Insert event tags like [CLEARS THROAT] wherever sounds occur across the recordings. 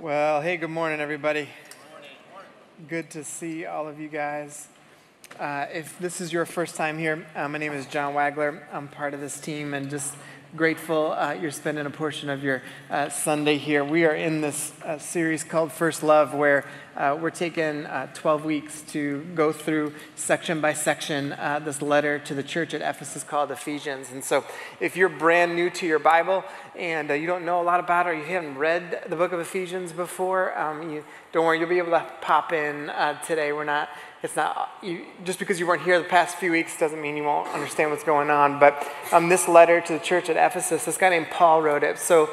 Well, hey, good morning, everybody. Good to see all of you guys. Uh, if this is your first time here, uh, my name is John Wagler. I'm part of this team and just grateful uh, you're spending a portion of your uh, Sunday here. We are in this uh, series called First Love, where uh, we're taking uh, 12 weeks to go through section by section uh, this letter to the church at Ephesus called Ephesians. And so, if you're brand new to your Bible and you don't know a lot about it, or you haven't read the book of Ephesians before, um, you, don't worry, you'll be able to pop in today. We're not it's not you, just because you weren't here the past few weeks doesn't mean you won't understand what's going on. But um, this letter to the church at Ephesus, this guy named Paul wrote it. So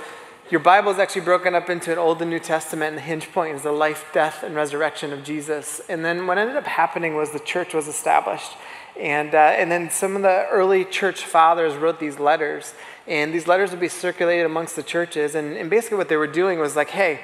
your Bible is actually broken up into an Old and New Testament, and the hinge point is the life, death, and resurrection of Jesus. And then what ended up happening was the church was established. And, uh, and then some of the early church fathers wrote these letters. And these letters would be circulated amongst the churches. And, and basically, what they were doing was like, hey,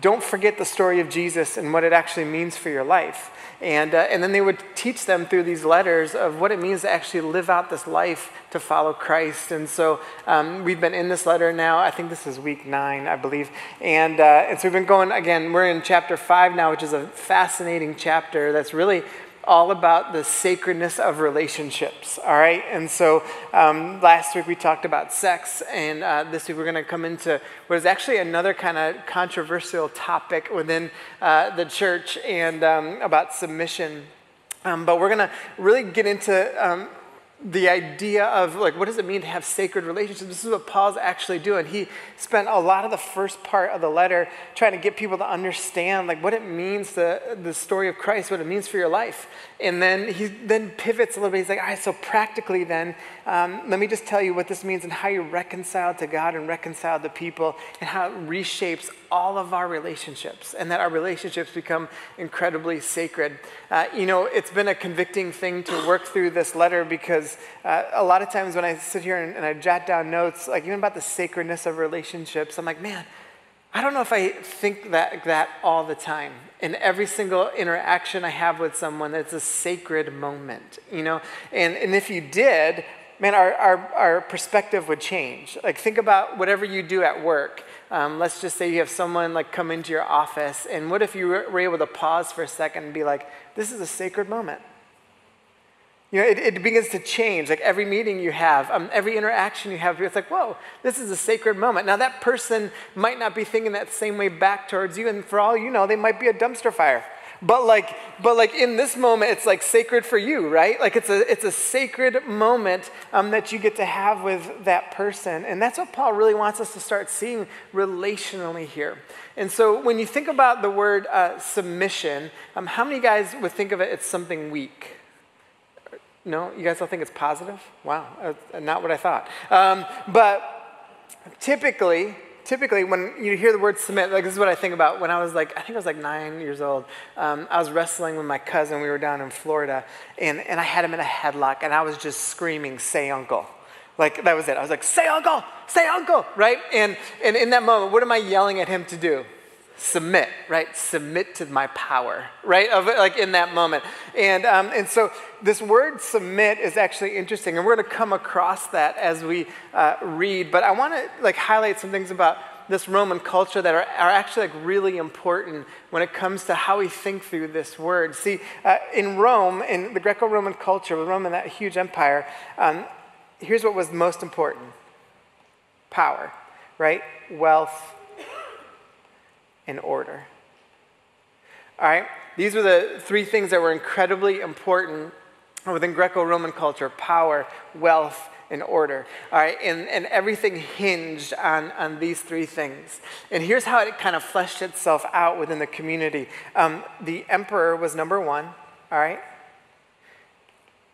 don't forget the story of Jesus and what it actually means for your life. And, uh, and then they would teach them through these letters of what it means to actually live out this life to follow Christ. And so um, we've been in this letter now. I think this is week nine, I believe. And, uh, and so we've been going, again, we're in chapter five now, which is a fascinating chapter that's really all about the sacredness of relationships, all right? And so um, last week we talked about sex, and uh, this week we're going to come into what is actually another kind of controversial topic within uh, the church and um, about submission. Um, but we're going to really get into um, the idea of like what does it mean to have sacred relationships? This is what paul's actually doing. He spent a lot of the first part of the letter trying to get people to understand like what it means the, the story of christ what it means for your life and then he then pivots a little bit he's like all right so practically then um, let me just tell you what this means and how you reconcile to god and reconcile to people and how it reshapes all of our relationships and that our relationships become incredibly sacred. Uh, you know, it's been a convicting thing to work through this letter because uh, a lot of times when I sit here and, and I jot down notes, like even about the sacredness of relationships, I'm like, man, I don't know if I think that, that all the time. In every single interaction I have with someone, it's a sacred moment, you know? And, and if you did, man, our, our, our perspective would change. Like, think about whatever you do at work. Um, let's just say you have someone like come into your office, and what if you were able to pause for a second and be like, this is a sacred moment? You know, it, it begins to change. Like every meeting you have, um, every interaction you have, it's like, whoa, this is a sacred moment. Now, that person might not be thinking that same way back towards you, and for all you know, they might be a dumpster fire. But like, but like in this moment, it's like sacred for you, right? Like it's a, it's a sacred moment um, that you get to have with that person. And that's what Paul really wants us to start seeing relationally here. And so when you think about the word uh, submission, um, how many guys would think of it as something weak? No, you guys don't think it's positive? Wow, uh, not what I thought. Um, but typically, typically when you hear the word submit, like this is what I think about when I was like, I think I was like nine years old. Um, I was wrestling with my cousin. We were down in Florida, and, and I had him in a headlock, and I was just screaming, say uncle. Like that was it. I was like, say uncle, say uncle, right? And, and in that moment, what am I yelling at him to do? Submit, right? Submit to my power, right? Of like in that moment. And, um, and so this word submit is actually interesting. And we're going to come across that as we uh, read. But I want to like highlight some things about this Roman culture that are, are actually like really important when it comes to how we think through this word. See, uh, in Rome, in the Greco-Roman culture, with Rome and that huge empire, um, here's what was most important. Power, right? Wealth, in order. All right? These were the three things that were incredibly important within Greco Roman culture power, wealth, and order. All right? And, and everything hinged on, on these three things. And here's how it kind of fleshed itself out within the community um, the emperor was number one, all right?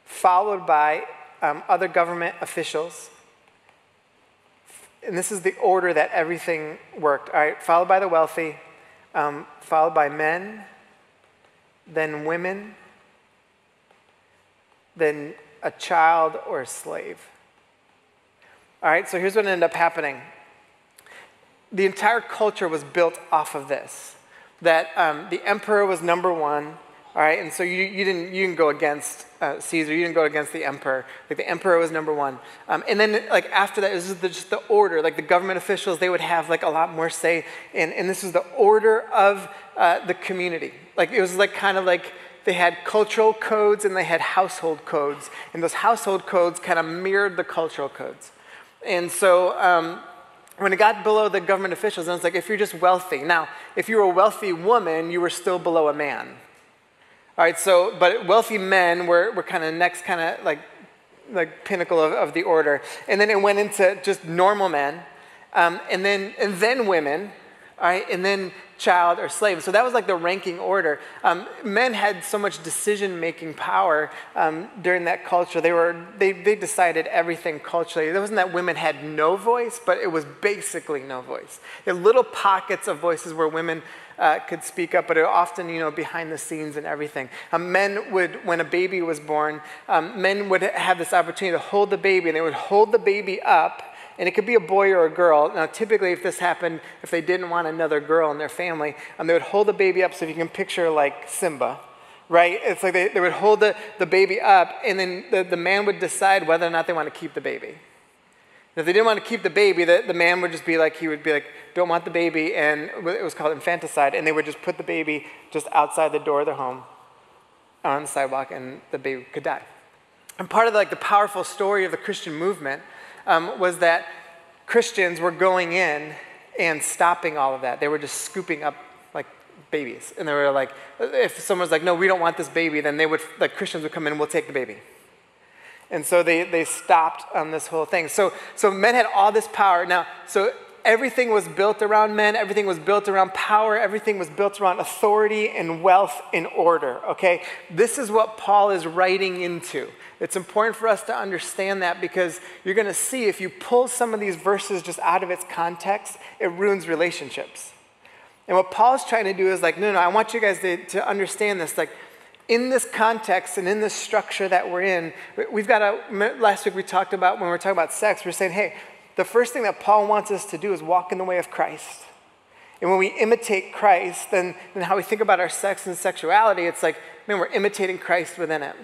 Followed by um, other government officials and this is the order that everything worked. All right, followed by the wealthy, um, followed by men, then women, then a child or a slave. All right, so here's what ended up happening. The entire culture was built off of this that um, the emperor was number one, All right, and so you, you didn't you didn't go against uh, Caesar. You didn't go against the emperor. Like the emperor was number one. Um, and then like after that, this is the, just the, order. Like the government officials, they would have like a lot more say. And and this was the order of uh, the community. Like it was like kind of like they had cultural codes and they had household codes, and those household codes kind of mirrored the cultural codes. And so. Um, when it got below the government officials, and it's like if you're just wealthy. Now, if you were a wealthy woman, you were still below a man. All right, so, but wealthy men were, were kind of next kind of like, like pinnacle of, of the order. And then it went into just normal men, um, and, then, and then women, all right, and then child or slave. So that was like the ranking order. Um, men had so much decision making power um, during that culture. They, were, they, they decided everything culturally. It wasn't that women had no voice, but it was basically no voice. There little pockets of voices where women uh, could speak up, but it often, you know, behind the scenes and everything. Um, men would, when a baby was born, um, men would have this opportunity to hold the baby, and they would hold the baby up and it could be a boy or a girl. Now, typically, if this happened, if they didn't want another girl in their family, um, they would hold the baby up. So if you can picture like Simba, right? It's like they, they would hold the, the baby up, and then the, the man would decide whether or not they want to keep the baby. If they didn't want to keep the baby, the, the man would just be like, he would be like, don't want the baby, and it was called infanticide, and they would just put the baby just outside the door of their home on the sidewalk, and the baby could die. And part of like the powerful story of the Christian movement um, was that Christians were going in and stopping all of that. They were just scooping up like babies. And they were like, if someone's like, no, we don't want this baby, then they would, like Christians would come in we'll take the baby. And so they, they stopped on this whole thing. So, so men had all this power. Now, so everything was built around men, everything was built around power, everything was built around authority and wealth and order, okay? This is what Paul is writing into. It's important for us to understand that because you're going to see if you pull some of these verses just out of its context, it ruins relationships. And what Paul's trying to do is like, no, no, I want you guys to, to understand this. Like, in this context and in this structure that we're in, we've got a, last week we talked about when we're talking about sex, we we're saying, hey, the first thing that Paul wants us to do is walk in the way of Christ. And when we imitate Christ, then, then how we think about our sex and sexuality, it's like, man, we're imitating Christ within it.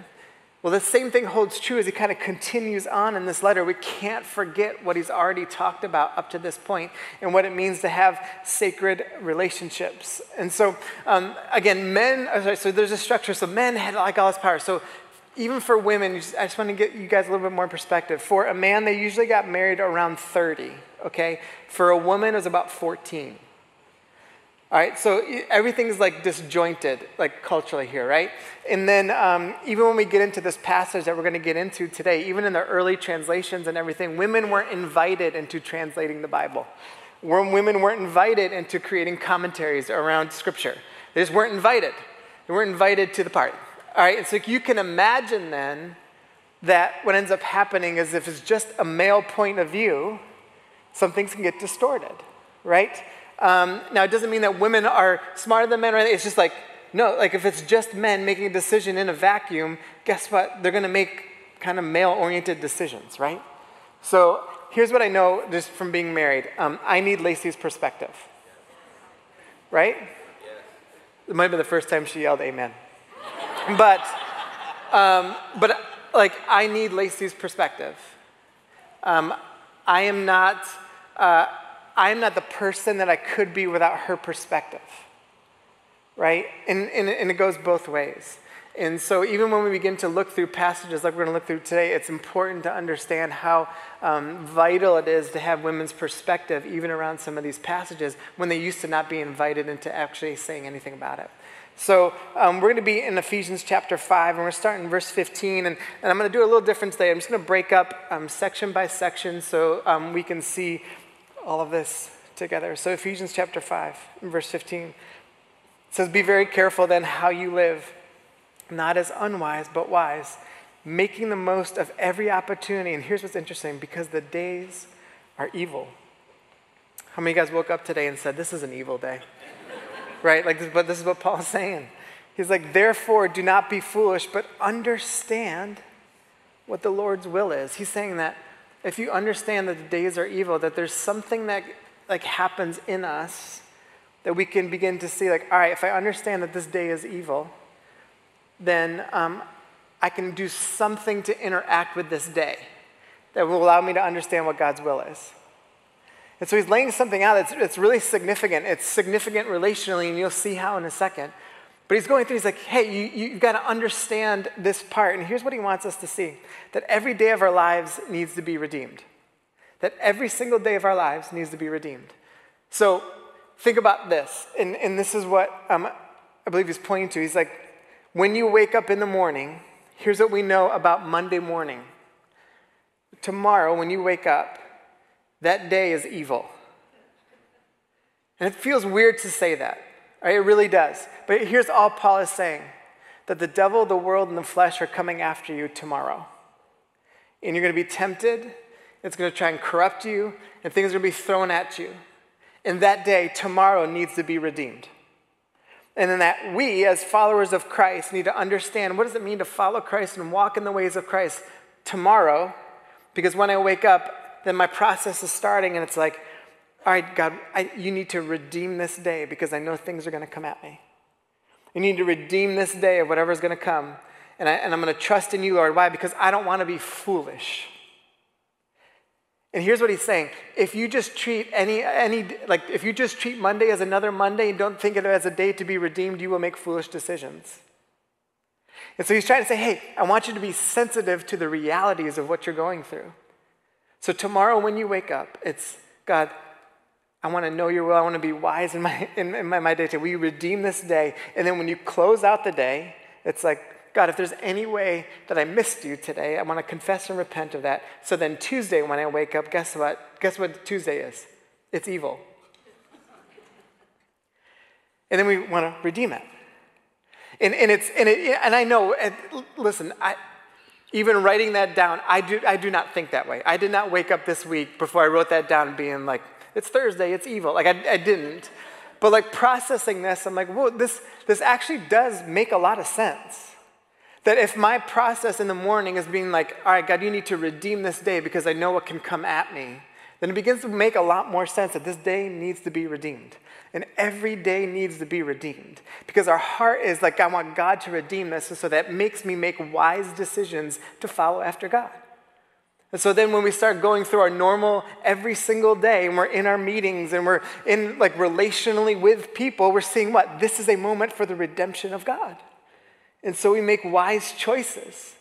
Well, the same thing holds true as he kind of continues on in this letter. We can't forget what he's already talked about up to this point and what it means to have sacred relationships. And so, um, again, men, oh, sorry, so there's a structure. So men had like all this power. So even for women, I just want to get you guys a little bit more perspective. For a man, they usually got married around 30, okay? For a woman, it was about 14. All right, so everything's like disjointed, like culturally here, right? And then um, even when we get into this passage that we're going to get into today, even in the early translations and everything, women weren't invited into translating the Bible. Women weren't invited into creating commentaries around Scripture. They just weren't invited. They weren't invited to the party. All right, and so you can imagine then that what ends up happening is if it's just a male point of view, some things can get distorted, right? Um, now, it doesn't mean that women are smarter than men, right? It's just like, no, like if it's just men making a decision in a vacuum, guess what? They're going to make kind of male oriented decisions, right? So here's what I know just from being married um, I need Lacey's perspective, right? It might be the first time she yelled amen. but, um, but like, I need Lacey's perspective. Um, I am not. Uh, I'm not the person that I could be without her perspective. Right? And, and, and it goes both ways. And so, even when we begin to look through passages like we're going to look through today, it's important to understand how um, vital it is to have women's perspective, even around some of these passages, when they used to not be invited into actually saying anything about it. So, um, we're going to be in Ephesians chapter 5, and we're starting in verse 15. And, and I'm going to do a little different today. I'm just going to break up um, section by section so um, we can see all of this together. So, Ephesians chapter 5, verse 15 says, Be very careful then how you live, not as unwise, but wise, making the most of every opportunity. And here's what's interesting because the days are evil. How many of you guys woke up today and said, This is an evil day? [LAUGHS] right? Like, but this is what Paul's saying. He's like, Therefore, do not be foolish, but understand what the Lord's will is. He's saying that if you understand that the days are evil, that there's something that like happens in us that we can begin to see like, all right, if I understand that this day is evil, then um, I can do something to interact with this day that will allow me to understand what God's will is. And so he's laying something out that's, that's really significant. It's significant relationally, and you'll see how in a second. But he's going through, he's like, hey, you, you've got to understand this part. And here's what he wants us to see that every day of our lives needs to be redeemed. That every single day of our lives needs to be redeemed. So think about this. And, and this is what um, I believe he's pointing to. He's like, when you wake up in the morning, here's what we know about Monday morning. Tomorrow, when you wake up, that day is evil. And it feels weird to say that, right? It really does. But here's all Paul is saying that the devil, the world, and the flesh are coming after you tomorrow. And you're going to be tempted, it's going to try and corrupt you, and things are going to be thrown at you. And that day, tomorrow, needs to be redeemed. And then that we, as followers of Christ, need to understand what does it mean to follow Christ and walk in the ways of Christ tomorrow? Because when I wake up, then my process is starting, and it's like, all right, God, I, you need to redeem this day because I know things are going to come at me. You need to redeem this day of whatever's going to come. And, I, and I'm going to trust in you, Lord. Why? Because I don't want to be foolish. And here's what he's saying. If you just treat any, any, like, if you just treat Monday as another Monday and don't think of it as a day to be redeemed, you will make foolish decisions. And so he's trying to say, hey, I want you to be sensitive to the realities of what you're going through. So tomorrow when you wake up, it's God, I want to know your will. I want to be wise in my, [LAUGHS] in, in my, my day. Will you redeem this day? And then when you close out the day, it's like, God, if there's any way that I missed you today, I want to confess and repent of that. So then Tuesday, when I wake up, guess what? Guess what Tuesday is? It's evil. And then we want to redeem it. And, and, it's, and, it, and I know, and listen, I, even writing that down, I do, I do not think that way. I did not wake up this week before I wrote that down being like, it's Thursday, it's evil. Like, I, I didn't. But like processing this, I'm like, whoa, this, this actually does make a lot of sense. That if my process in the morning is being like, all right, God, you need to redeem this day because I know what can come at me, then it begins to make a lot more sense that this day needs to be redeemed. And every day needs to be redeemed because our heart is like, I want God to redeem this. So that makes me make wise decisions to follow after God. And so then when we start going through our normal every single day and we're in our meetings and we're in like relationally with people, we're seeing what? This is a moment for the redemption of God. And so we make wise choices.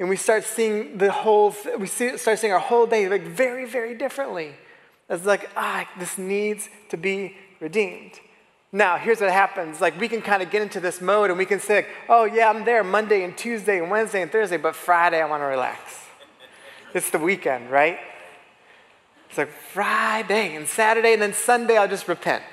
And we start seeing the whole, we see, start seeing our whole day like very, very differently. It's like, ah, this needs to be redeemed. Now, here's what happens. Like, we can kind of get into this mode and we can say, oh, yeah, I'm there Monday and Tuesday and Wednesday and Thursday, but Friday I want to relax. It's the weekend, right? It's like Friday and Saturday and then Sunday I'll just repent.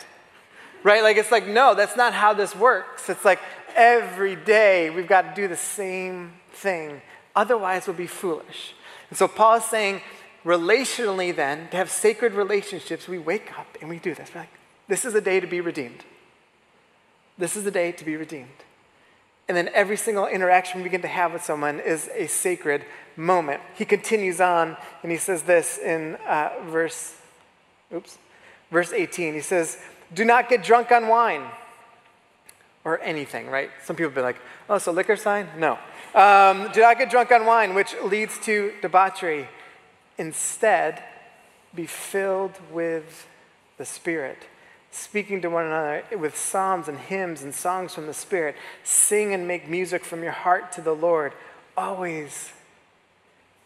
Right? Like, it's like, no, that's not how this works. It's like every day we've got to do the same thing. Otherwise, we'll be foolish. And so Paul is saying, relationally, then, to have sacred relationships, we wake up and we do this. We're like, this is a day to be redeemed. This is a day to be redeemed. And then every single interaction we begin to have with someone is a sacred moment. He continues on and he says this in uh, verse, oops, verse 18. He says, Do not get drunk on wine or anything, right? Some people be like, oh, so liquor sign? No. Um, do not get drunk on wine, which leads to debauchery. Instead, be filled with the Spirit speaking to one another with psalms and hymns and songs from the Spirit. Sing and make music from your heart to the Lord, always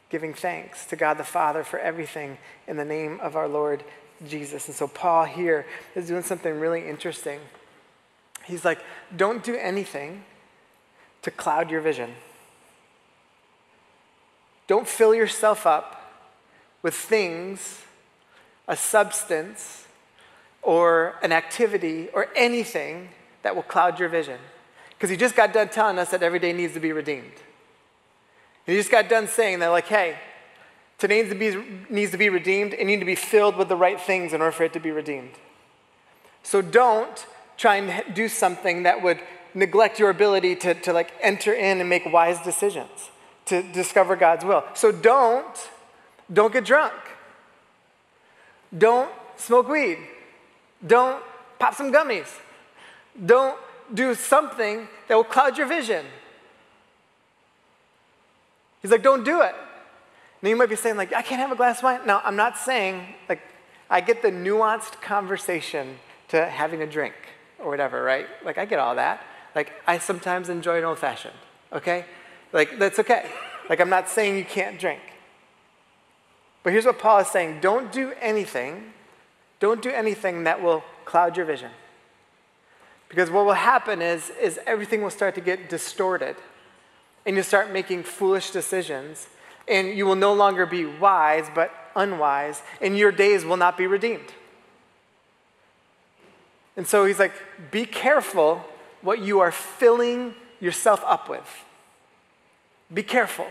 giving thanks to God the Father for everything in the name of our Lord Jesus. And so, Paul here is doing something really interesting. He's like, don't do anything to cloud your vision. Don't fill yourself up with things, a substance, or an activity or anything that will cloud your vision. Because he just got done telling us that every day needs to be redeemed. He just got done saying that, like, hey, today needs to be, needs to be redeemed and you need to be filled with the right things in order for it to be redeemed. So don't try and do something that would neglect your ability to, to like enter in and make wise decisions, to discover God's will. So don't, don't get drunk. Don't smoke weed. Don't pop some gummies. Don't do something that will cloud your vision. He's like, don't do it. Now you might be saying, like, I can't have a glass of wine. No, I'm not saying, like, I get the nuanced conversation to having a drink or whatever, right? Like, I get all that. Like, I sometimes enjoy an old fashioned, okay? Like, that's okay. Like, I'm not saying you can't drink. But here's what Paul is saying don't do anything, don't do anything that will cloud your vision. Because what will happen is, is everything will start to get distorted. And you'll start making foolish decisions. And you will no longer be wise, but unwise. And your days will not be redeemed. And so he's like, be careful what you are filling yourself up with. Be careful.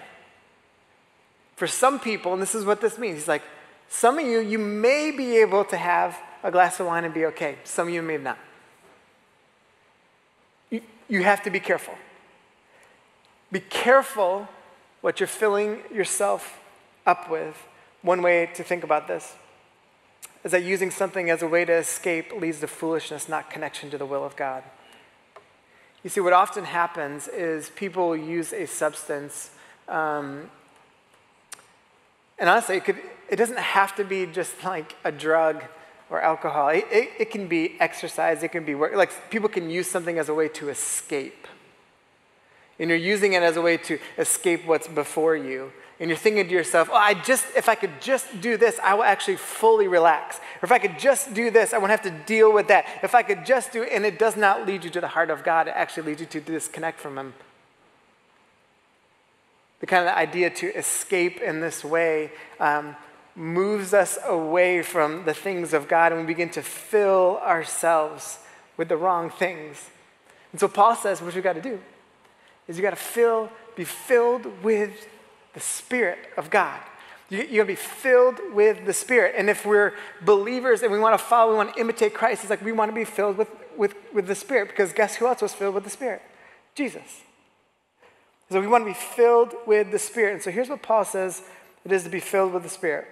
For some people, and this is what this means, he's like, some of you, you may be able to have a glass of wine and be okay. Some of you may not. You, you have to be careful. Be careful what you're filling yourself up with. One way to think about this is that using something as a way to escape leads to foolishness, not connection to the will of God. You see, what often happens is people use a substance, um, and honestly, it, could, it doesn't have to be just like a drug or alcohol. It, it, it, can be exercise, it can be work. Like people can use something as a way to escape. And you're using it as a way to escape what's before you. And you're thinking to yourself, oh, I just, if I could just do this, I will actually fully relax. Or if I could just do this, I won't have to deal with that. If I could just do it, and it does not lead you to the heart of God, it actually leads you to disconnect from Him. The kind of idea to escape in this way um, moves us away from the things of God and we begin to fill ourselves with the wrong things. And so Paul says, what you got to do is you got to fill, be filled with the Spirit of God. You, you got to be filled with the Spirit. And if we're believers and we want to follow, we want to imitate Christ, it's like we want to be filled with, with, with the Spirit because guess who else was filled with the Spirit? Jesus. So we want to be filled with the Spirit. And so here's what Paul says it is to be filled with the Spirit.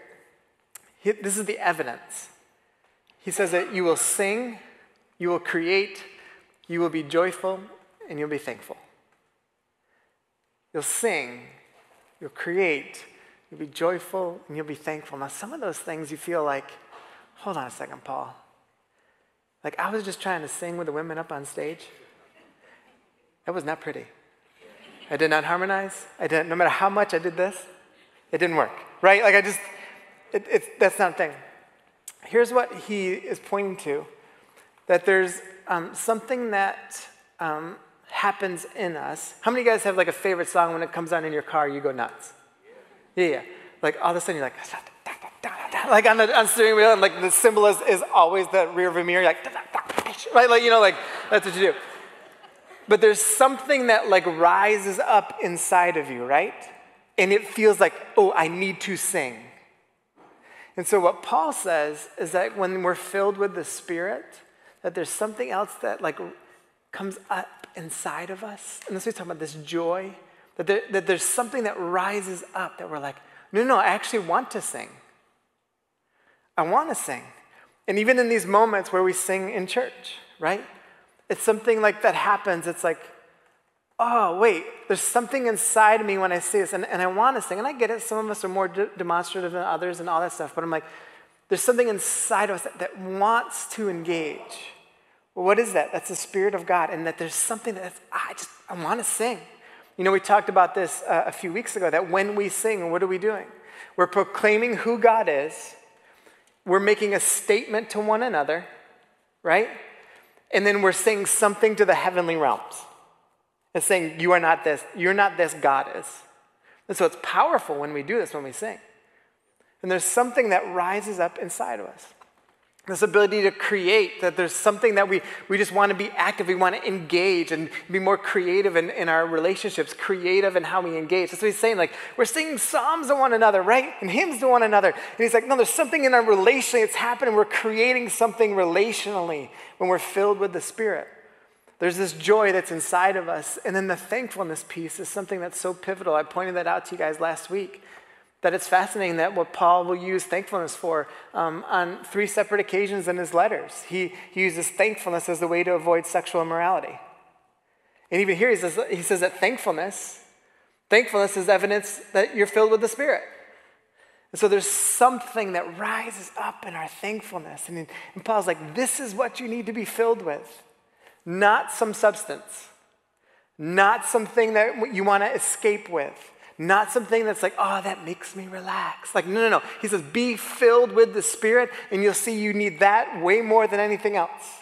He, this is the evidence. He says that you will sing, you will create, you will be joyful, and you'll be thankful. You'll sing, you'll create, you'll be joyful, and you'll be thankful. Now, some of those things you feel like, hold on a second, Paul. Like, I was just trying to sing with the women up on stage. That was not pretty. I did not harmonize. I didn't, no matter how much I did this, it didn't work, right? Like, I just, it, that's not a thing. Here's what he is pointing to that there's um, something that um, happens in us. How many guys have like a favorite song when it comes on in your car, you go nuts? Yeah, yeah. Like all of a sudden you're like, like on the on steering wheel, and like the cymbal is, is always the rear view mirror, like, right? Like, you know, like that's what you do. But there's something that like rises up inside of you, right? And it feels like, oh, I need to sing. And so, what Paul says is that when we're filled with the Spirit, that there's something else that like comes up inside of us. And this we talk about this joy, that, there, that there's something that rises up that we're like, no, no, I actually want to sing. I want to sing. And even in these moments where we sing in church, right? It's something like that happens. It's like, oh, wait, there's something inside me when I see this, and, and I want to sing. And I get it, some of us are more de- demonstrative than others and all that stuff, but I'm like, there's something inside of us that, that wants to engage. Well, what is that? That's the Spirit of God, and that there's something that I just, I want to sing. You know, we talked about this uh, a few weeks ago that when we sing, what are we doing? We're proclaiming who God is, we're making a statement to one another, right? And then we're saying something to the heavenly realms. It's saying, You are not this, you're not this, God is. And so it's powerful when we do this, when we sing. And there's something that rises up inside of us. This ability to create, that there's something that we, we just want to be active, we want to engage and be more creative in, in our relationships, creative in how we engage. That's what he's saying. Like, we're singing psalms to one another, right? And hymns to one another. And he's like, no, there's something in our relation that's happening. We're creating something relationally when we're filled with the Spirit. There's this joy that's inside of us. And then the thankfulness piece is something that's so pivotal. I pointed that out to you guys last week. That it's fascinating that what Paul will use thankfulness for um, on three separate occasions in his letters. He, he uses thankfulness as the way to avoid sexual immorality. And even here he says, he says that thankfulness Thankfulness is evidence that you're filled with the Spirit. And so there's something that rises up in our thankfulness. And, and Paul's like, this is what you need to be filled with, not some substance, not something that you want to escape with, not something that's like, oh, that makes me relax. Like, no, no, no. He says, be filled with the Spirit, and you'll see you need that way more than anything else.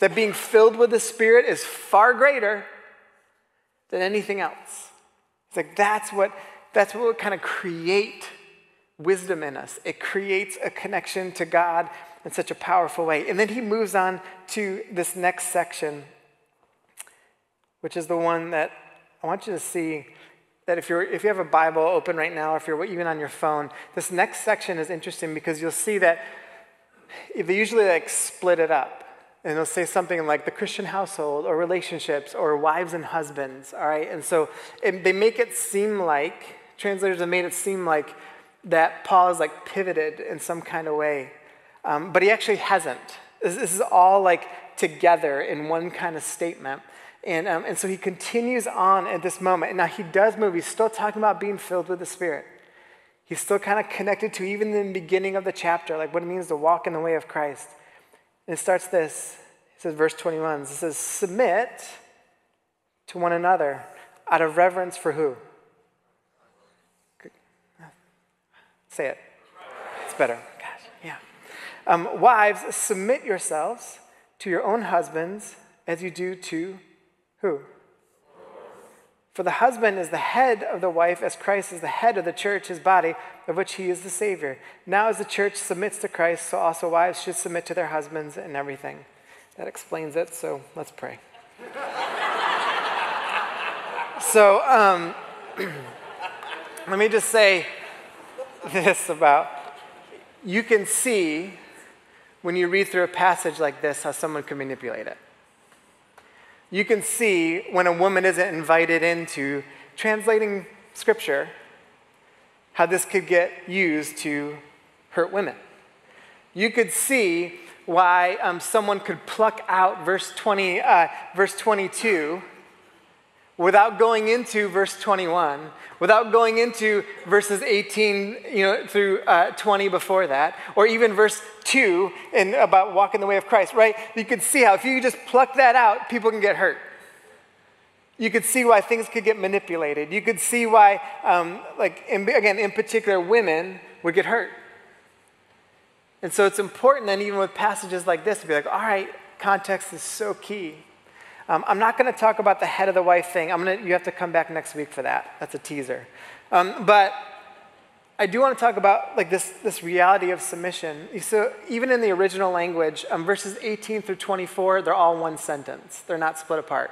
That being filled with the Spirit is far greater than anything else. It's like that's what that's what will kind of create wisdom in us. It creates a connection to God in such a powerful way. And then he moves on to this next section, which is the one that I want you to see that if, you're, if you have a Bible open right now, or if you're even on your phone, this next section is interesting because you'll see that they usually like split it up. And they'll say something like the Christian household or relationships or wives and husbands, all right? And so it, they make it seem like, translators have made it seem like that Paul is like pivoted in some kind of way. Um, but he actually hasn't. This, this, is all like together in one kind of statement. And, um, and so he continues on at this moment. And now he does move. He's still talking about being filled with the Spirit. He's still kind of connected to even the beginning of the chapter, like what it means to walk in the way of Christ. And it starts this. It says, verse 21, it says, Submit to one another out of reverence for who? Say it. It's better. Um, wives, submit yourselves to your own husbands as you do to who? For the husband is the head of the wife, as Christ is the head of the church, his body, of which he is the Savior. Now, as the church submits to Christ, so also wives should submit to their husbands in everything. That explains it, so let's pray. [LAUGHS] so, um, [CLEARS THROAT] let me just say this about you can see when you read through a passage like this how someone can manipulate it. You can see when a woman isn't invited into translating scripture how this could get used to hurt women. You could see why um, someone could pluck out verse 20, uh, verse 22 without going into verse 21, without going into verses 18 you know, through uh, 20 before that, or even verse 2 in, about walking the way of Christ, right? You could see how if you just pluck that out, people can get hurt. You could see why things could get manipulated. You could see why, um, like, in, again, in particular, women would get hurt. And so it's important then, even with passages like this, to be like, all right, context is so key. Um, I'm not going to talk about the head of the wife thing. I'm gonna, you have to come back next week for that. That's a teaser. Um, but I do want to talk about like this, this reality of submission. So even in the original language, um, verses 18 through 24, they're all one sentence. They're not split apart.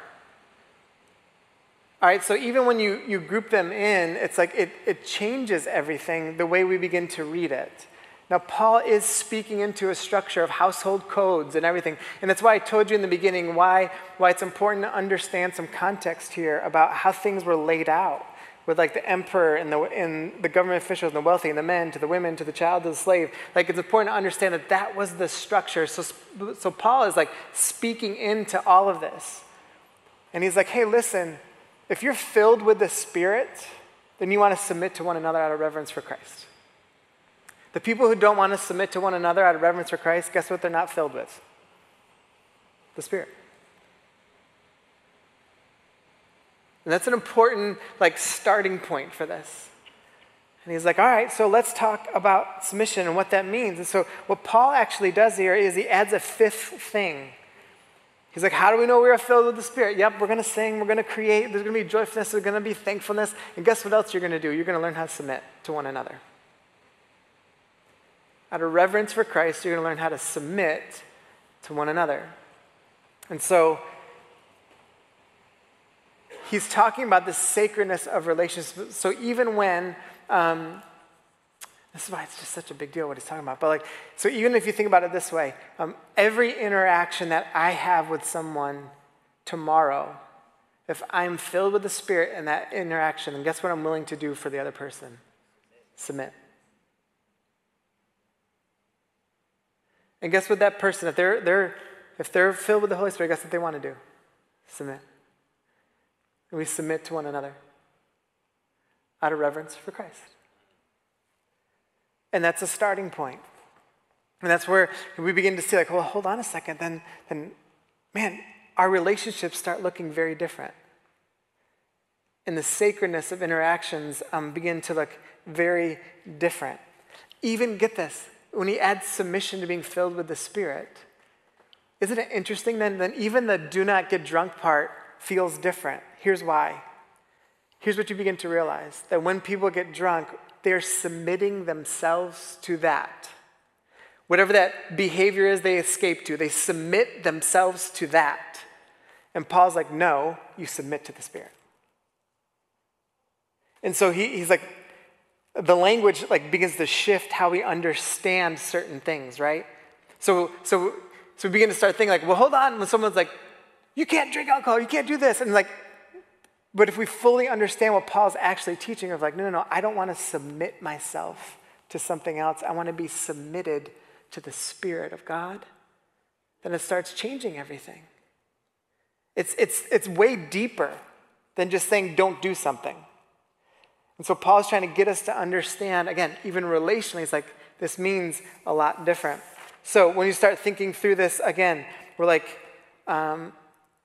All right, so even when you, you group them in, it's like it, it changes everything the way we begin to read it. Now, Paul is speaking into a structure of household codes and everything. And that's why I told you in the beginning why, why it's important to understand some context here about how things were laid out with like the emperor and the, and the government officials and the wealthy and the men to the women to the child to the slave. Like it's important to understand that that was the structure. So, so Paul is like speaking into all of this. And he's like, hey, listen, if you're filled with the Spirit, then you want to submit to one another out of reverence for Christ. The people who don't want to submit to one another out of reverence for Christ, guess what they're not filled with? The Spirit. And that's an important like starting point for this. And he's like, all right, so let's talk about submission and what that means. And so what Paul actually does here is he adds a fifth thing. He's like, how do we know we are filled with the Spirit? Yep, we're going to sing, we're going to create, there's going to be joyfulness, there's going to be thankfulness. And guess what else you're going to do? You're going to learn how to submit to one another. Out of reverence for Christ, you're going to learn how to submit to one another. And so he's talking about the sacredness of relationships. So even when, um, this is why it's just such a big deal what he's talking about. But like, so even if you think about it this way, um, every interaction that I have with someone tomorrow, if I'm filled with the Spirit in that interaction, then guess what I'm willing to do for the other person? Submit. And guess what that person, if they're, they're, if they're filled with the Holy Spirit, guess what they want to do? Submit. And we submit to one another. out of reverence for Christ. And that's a starting point. And that's where we begin to see, like, well, hold on a second, then, then man, our relationships start looking very different. And the sacredness of interactions um, begin to look very different. Even, get this, when he adds submission to being filled with the Spirit, isn't it interesting then that even the do not get drunk part feels different? Here's why. Here's what you begin to realize that when people get drunk, they're submitting themselves to that. Whatever that behavior is they escape to, they submit themselves to that. And Paul's like, no, you submit to the Spirit. And so he, he's like, the language like begins to shift how we understand certain things, right? So, so, so we begin to start thinking like, well, hold on, when someone's like, you can't drink alcohol, you can't do this, and like, but if we fully understand what Paul's actually teaching, of like, no, no, no, I don't want to submit myself to something else. I want to be submitted to the Spirit of God. Then it starts changing everything. It's, it's, it's way deeper than just saying, don't do something. And so Paul's trying to get us to understand, again, even relationally, it's like this means a lot different. So when you start thinking through this again, we're like, um,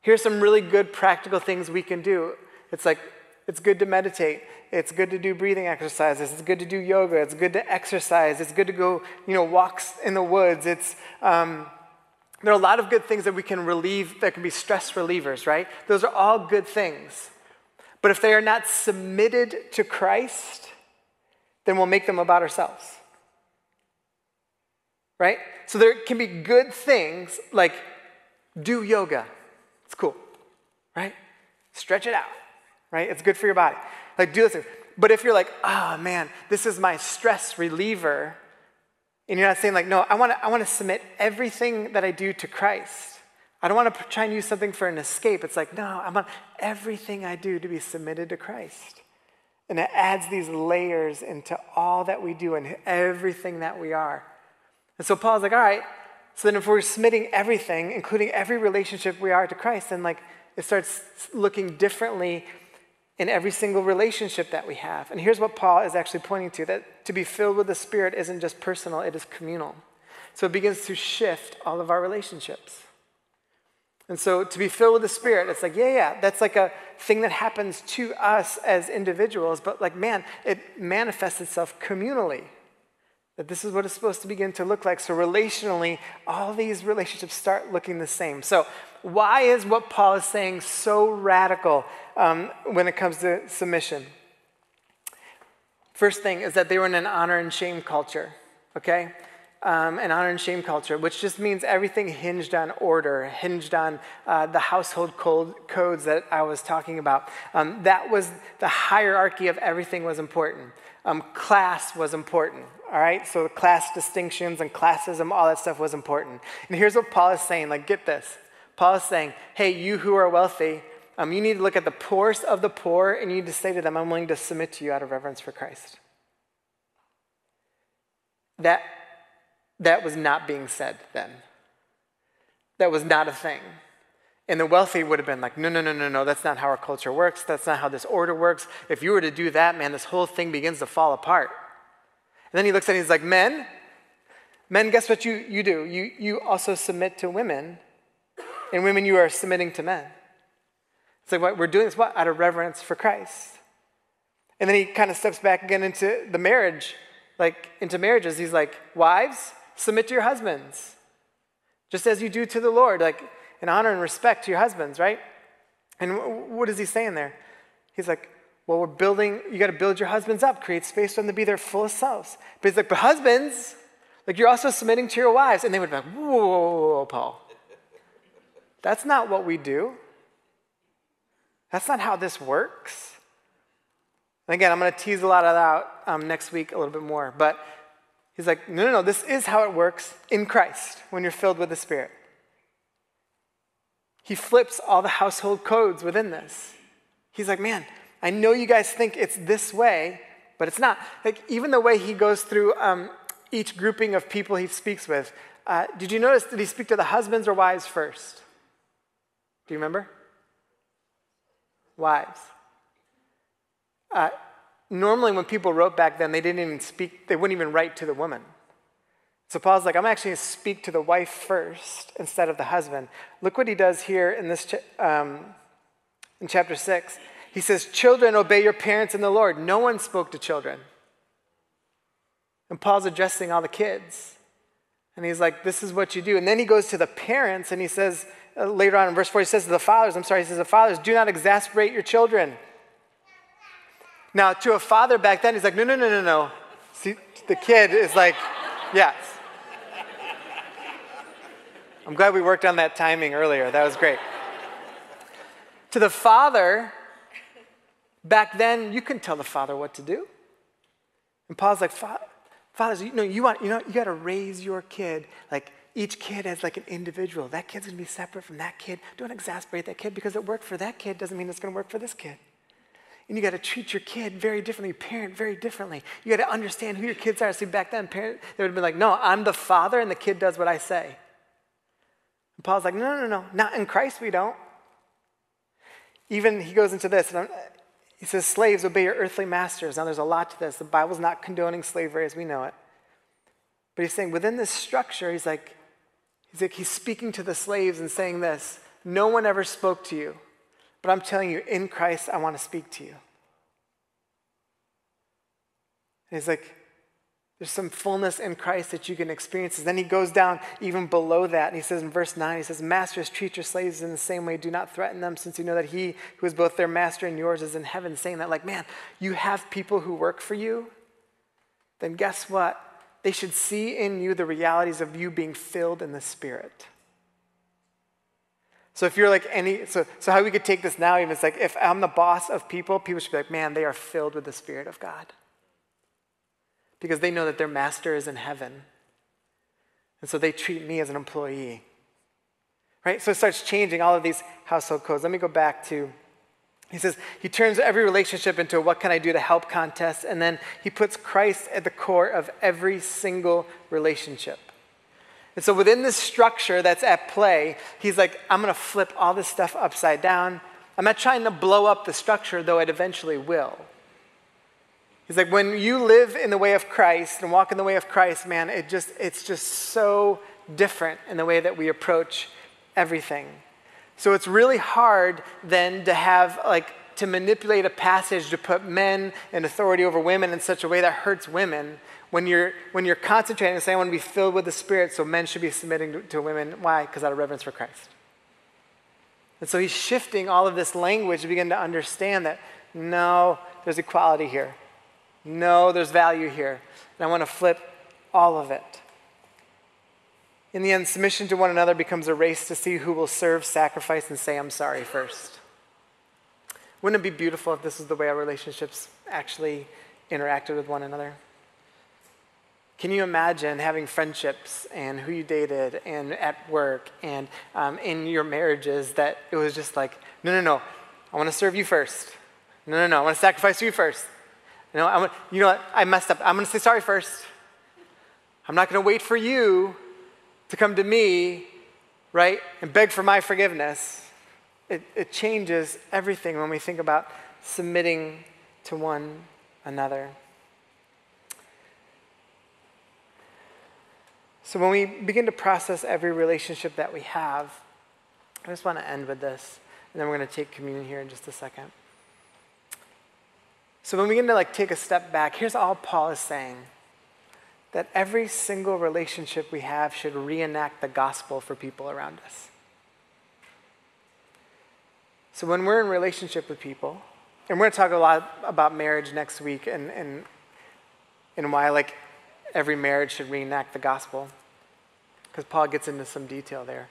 here's some really good practical things we can do. It's like, it's good to meditate. It's good to do breathing exercises. It's good to do yoga. It's good to exercise. It's good to go, you know, walks in the woods. It's, um, there are a lot of good things that we can relieve, that can be stress relievers, right? Those are all good things. But if they are not submitted to Christ, then we'll make them about ourselves. Right? So there can be good things like do yoga. It's cool. Right? Stretch it out. Right? It's good for your body. Like do this. But if you're like, oh man, this is my stress reliever, and you're not saying like, no, I want to I want to submit everything that I do to Christ. I don't want to try and use something for an escape. It's like, no, I want everything I do to be submitted to Christ. And it adds these layers into all that we do and everything that we are. And so Paul's like, all right, so then if we're submitting everything, including every relationship we are to Christ, then like it starts looking differently in every single relationship that we have. And here's what Paul is actually pointing to that to be filled with the Spirit isn't just personal, it is communal. So it begins to shift all of our relationships. And so to be filled with the Spirit, it's like, yeah, yeah, that's like a thing that happens to us as individuals, but like, man, it manifests itself communally. That this is what it's supposed to begin to look like. So, relationally, all these relationships start looking the same. So, why is what Paul is saying so radical um, when it comes to submission? First thing is that they were in an honor and shame culture, okay? Um, an honor and shame culture, which just means everything hinged on order, hinged on uh, the household code, codes that I was talking about. Um, that was the hierarchy of everything was important. Um, class was important, all right? So class distinctions and classism, all that stuff was important. And here's what Paul is saying like, get this. Paul is saying, hey, you who are wealthy, um, you need to look at the poorest of the poor and you need to say to them, I'm willing to submit to you out of reverence for Christ. That that was not being said then. That was not a thing. And the wealthy would have been like, no, no, no, no, no, that's not how our culture works. That's not how this order works. If you were to do that, man, this whole thing begins to fall apart. And then he looks at it and he's like, men, men, guess what you, you do? You, you also submit to women, and women, you are submitting to men. It's like, what, we're doing this, what? Out of reverence for Christ. And then he kind of steps back again into the marriage, like into marriages. He's like, wives, submit to your husbands, just as you do to the Lord, like in honor and respect to your husbands, right? And what is he saying there? He's like, well, we're building, you got to build your husbands up, create space for them to be their fullest selves. But he's like, but husbands, like you're also submitting to your wives. And they would be like, whoa, whoa, whoa, Paul. That's not what we do. That's not how this works. And again, I'm going to tease a lot of that out um, next week a little bit more. But He's like, no, no, no, this is how it works in Christ when you're filled with the Spirit. He flips all the household codes within this. He's like, man, I know you guys think it's this way, but it's not. Like, even the way he goes through um, each grouping of people he speaks with, uh, did you notice, did he speak to the husbands or wives first? Do you remember? Wives. Uh, normally when people wrote back then, they didn't even speak, they wouldn't even write to the woman. So Paul's like, I'm actually going to speak to the wife first instead of the husband. Look what he does here in this um, in chapter six. He says, "Children, obey your parents in the Lord." No one spoke to children, and Paul's addressing all the kids, and he's like, "This is what you do." And then he goes to the parents, and he says uh, later on in verse four, he says to the fathers, "I'm sorry," he says, "The fathers, do not exasperate your children." Now, to a father back then, he's like, "No, no, no, no, no." See, the kid is like, "Yes." I'm glad we worked on that timing earlier. That was great. to the father, back then, you can tell the father what to do. And Paul's like, fathers, you know, you want, you know, you got to raise your kid like each kid as like an individual. That kid's gonna be separate from that kid. Don't exasperate that kid because it worked for that kid doesn't mean it's gonna work for this kid. And you got to treat your kid very differently, parent very differently. You got to understand who your kids are. See, back then, parent they would have been like, "No, I'm the father, and the kid does what I say." And Paul's like, no, no, no, not in Christ we don't. Even he goes into this, and he says, slaves, obey your earthly masters. Now there's a lot to this. The Bible's not condoning slavery as we know it. But he's saying within this structure, he's like, he's like, he's speaking to the slaves and saying this no one ever spoke to you. But I'm telling you, in Christ, I want to speak to you. And he's like, there's some fullness in Christ that you can experience. And then he goes down even below that. And he says in verse 9, he says, Masters, treat your slaves in the same way. Do not threaten them, since you know that he who is both their master and yours is in heaven. Saying that, like, man, you have people who work for you. Then guess what? They should see in you the realities of you being filled in the Spirit. So if you're like any, so, so how we could take this now, even it's like if I'm the boss of people, people should be like, man, they are filled with the Spirit of God because they know that their master is in heaven. And so they treat me as an employee. Right? So it starts changing all of these household codes. Let me go back to he says he turns every relationship into a what can I do to help contest, and then he puts Christ at the core of every single relationship. And so within this structure that's at play, he's like, I'm going to flip all this stuff upside down. I'm not trying to blow up the structure, though it eventually will. He's like, when you live in the way of Christ and walk in the way of Christ, man, it just, it's just so different in the way that we approach everything. So it's really hard then to have, like, to manipulate a passage to put men in authority over women in such a way that hurts women when you're, when you're concentrating and saying, I want to be filled with the Spirit, so men should be submitting to, to women. Why? Because out of reverence for Christ. And so he's shifting all of this language to begin to understand that no, there's equality here. No, there's value here. And I want to flip all of it. In the end, submission to one another becomes a race to see who will serve, sacrifice, and say, I'm sorry first. Wouldn't it be beautiful if this was the way our relationships actually interacted with one another? Can you imagine having friendships and who you dated and at work and um, in your marriages that it was just like, no, no, no, I want to serve you first. No, no, no, I want to sacrifice you first. You know, I'm, you know what? I messed up. I'm going to say sorry first. I'm not going to wait for you to come to me, right, and beg for my forgiveness. It, it changes everything when we think about submitting to one another. So, when we begin to process every relationship that we have, I just want to end with this, and then we're going to take communion here in just a second. So when we begin to like take a step back, here's all Paul is saying that every single relationship we have should reenact the gospel for people around us. So when we're in relationship with people, and we're going to talk a lot about marriage next week and, and, and why like every marriage should reenact the gospel, because Paul gets into some detail there.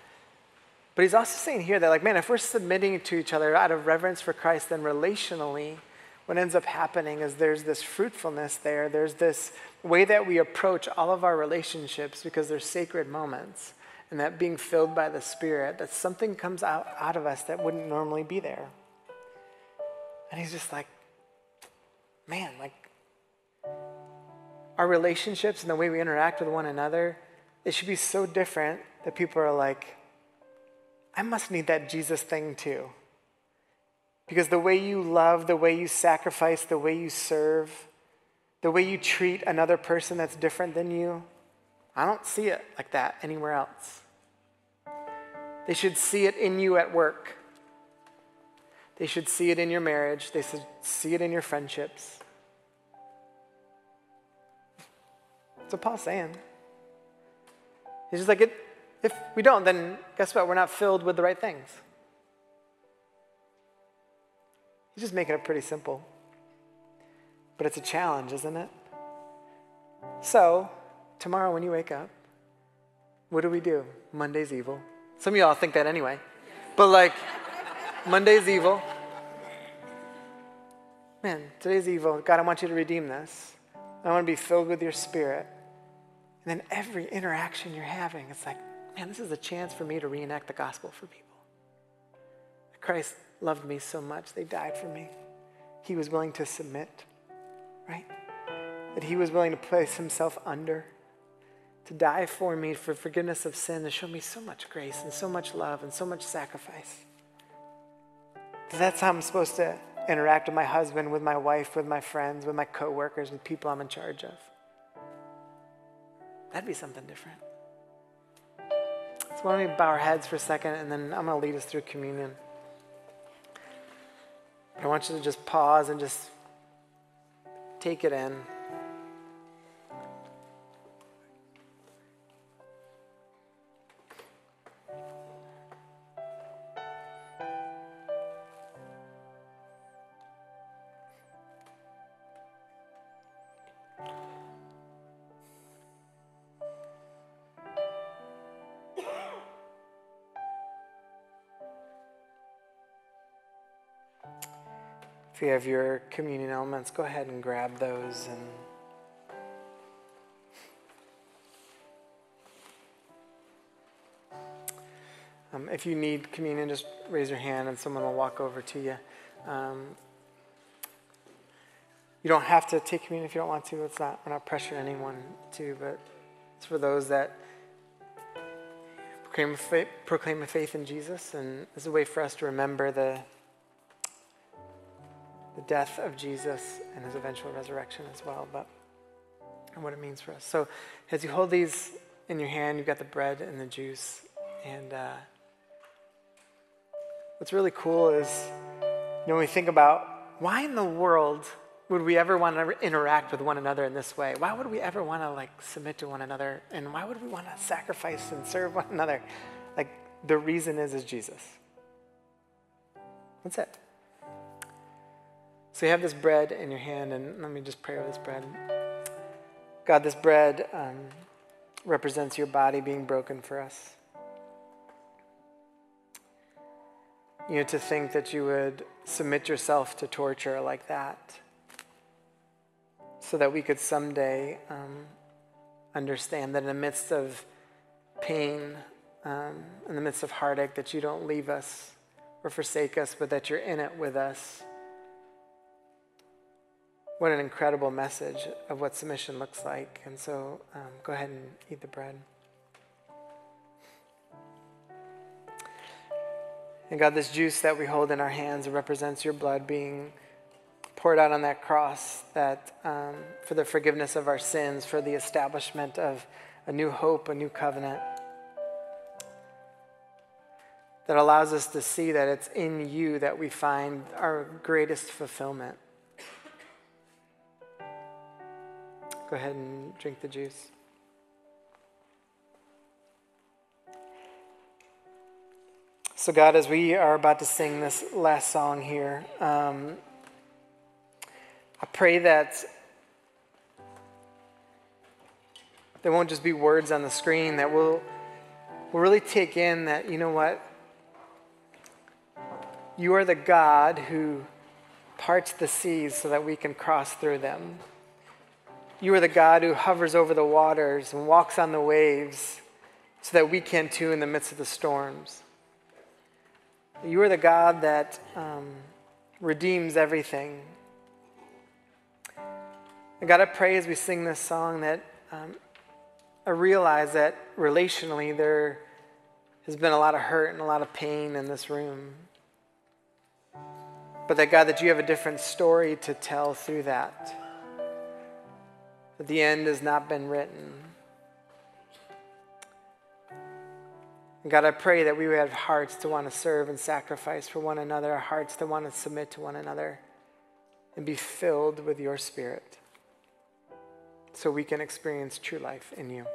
But he's also saying here that like, man, if we're submitting to each other out of reverence for Christ, then relationally, what ends up happening is there's this fruitfulness there. There's this way that we approach all of our relationships because they're sacred moments. And that being filled by the Spirit, that something comes out, out of us that wouldn't normally be there. And he's just like, man, like our relationships and the way we interact with one another, it should be so different that people are like, I must need that Jesus thing too. Because the way you love, the way you sacrifice, the way you serve, the way you treat another person that's different than you, I don't see it like that anywhere else. They should see it in you at work. They should see it in your marriage. They should see it in your friendships. That's what Paul's saying. He's just like, it, if we don't, then guess what? We're not filled with the right things. He's just making it pretty simple. But it's a challenge, isn't it? So, tomorrow when you wake up, what do we do? Monday's evil. Some of y'all think that anyway. But like, Monday's evil. Man, today's evil. God, I want you to redeem this. I want to be filled with your spirit. And then every interaction you're having, it's like, man, this is a chance for me to reenact the gospel for people. Christ loved me so much, they died for me. He was willing to submit, right? That he was willing to place himself under, to die for me for forgiveness of sin, to show me so much grace and so much love and so much sacrifice. That's how I'm supposed to interact with my husband, with my wife, with my friends, with my coworkers, with people I'm in charge of. That'd be something different. So why don't we bow our heads for a second and then I'm going to lead us through communion. But I want you to just pause and just take it in. If you have your communion elements, go ahead and grab those and Um, if you need communion, just raise your hand and someone will walk over to you. Um, you don't have to take communion if you don't want to. It's not, we're not pressuring anyone to, but it's for those that proclaim proclaim a faith in Jesus, and it's a way for us to remember the the death of Jesus and his eventual resurrection as well, but and what it means for us. So as you hold these in your hand, you've got the bread and the juice. And uh, what's really cool is, you know, when we think about why in the world would we ever want to interact with one another in this way? Why would we ever want to like submit to one another? And why would we want to sacrifice and serve one another? Like the reason is is Jesus. That's it. So you have this bread in your hand, and let me just pray over this bread. God, this bread um, represents your body being broken for us. You know, to think that you would submit yourself to torture like that so that we could someday um, understand that in the midst of pain, um, in the midst of heartache, that you don't leave us or forsake us, but that you're in it with us what an incredible message of what submission looks like. And so um, go ahead and eat the bread. And God, this juice that we hold in our hands represents your blood being poured out on that cross that um, for the forgiveness of our sins, for the establishment of a new hope, a new covenant that allows us to see that it's in you that we find our greatest fulfillment. Go ahead and drink the juice. So, God, as we are about to sing this last song here, um, I pray that there won't just be words on the screen, that we'll, we'll really take in that, you know what? You are the God who parts the seas so that we can cross through them. You are the God who hovers over the waters and walks on the waves so that we can too in the midst of the storms. You are the God that um, redeems everything. And God, I pray as we sing this song that um, I realize that relationally there has been a lot of hurt and a lot of pain in this room. but that God, that you have a different story to tell through that. That the end has not been written. And God, I pray that we would have hearts to want to serve and sacrifice for one another, hearts to want to submit to one another, and be filled with your spirit so we can experience true life in you.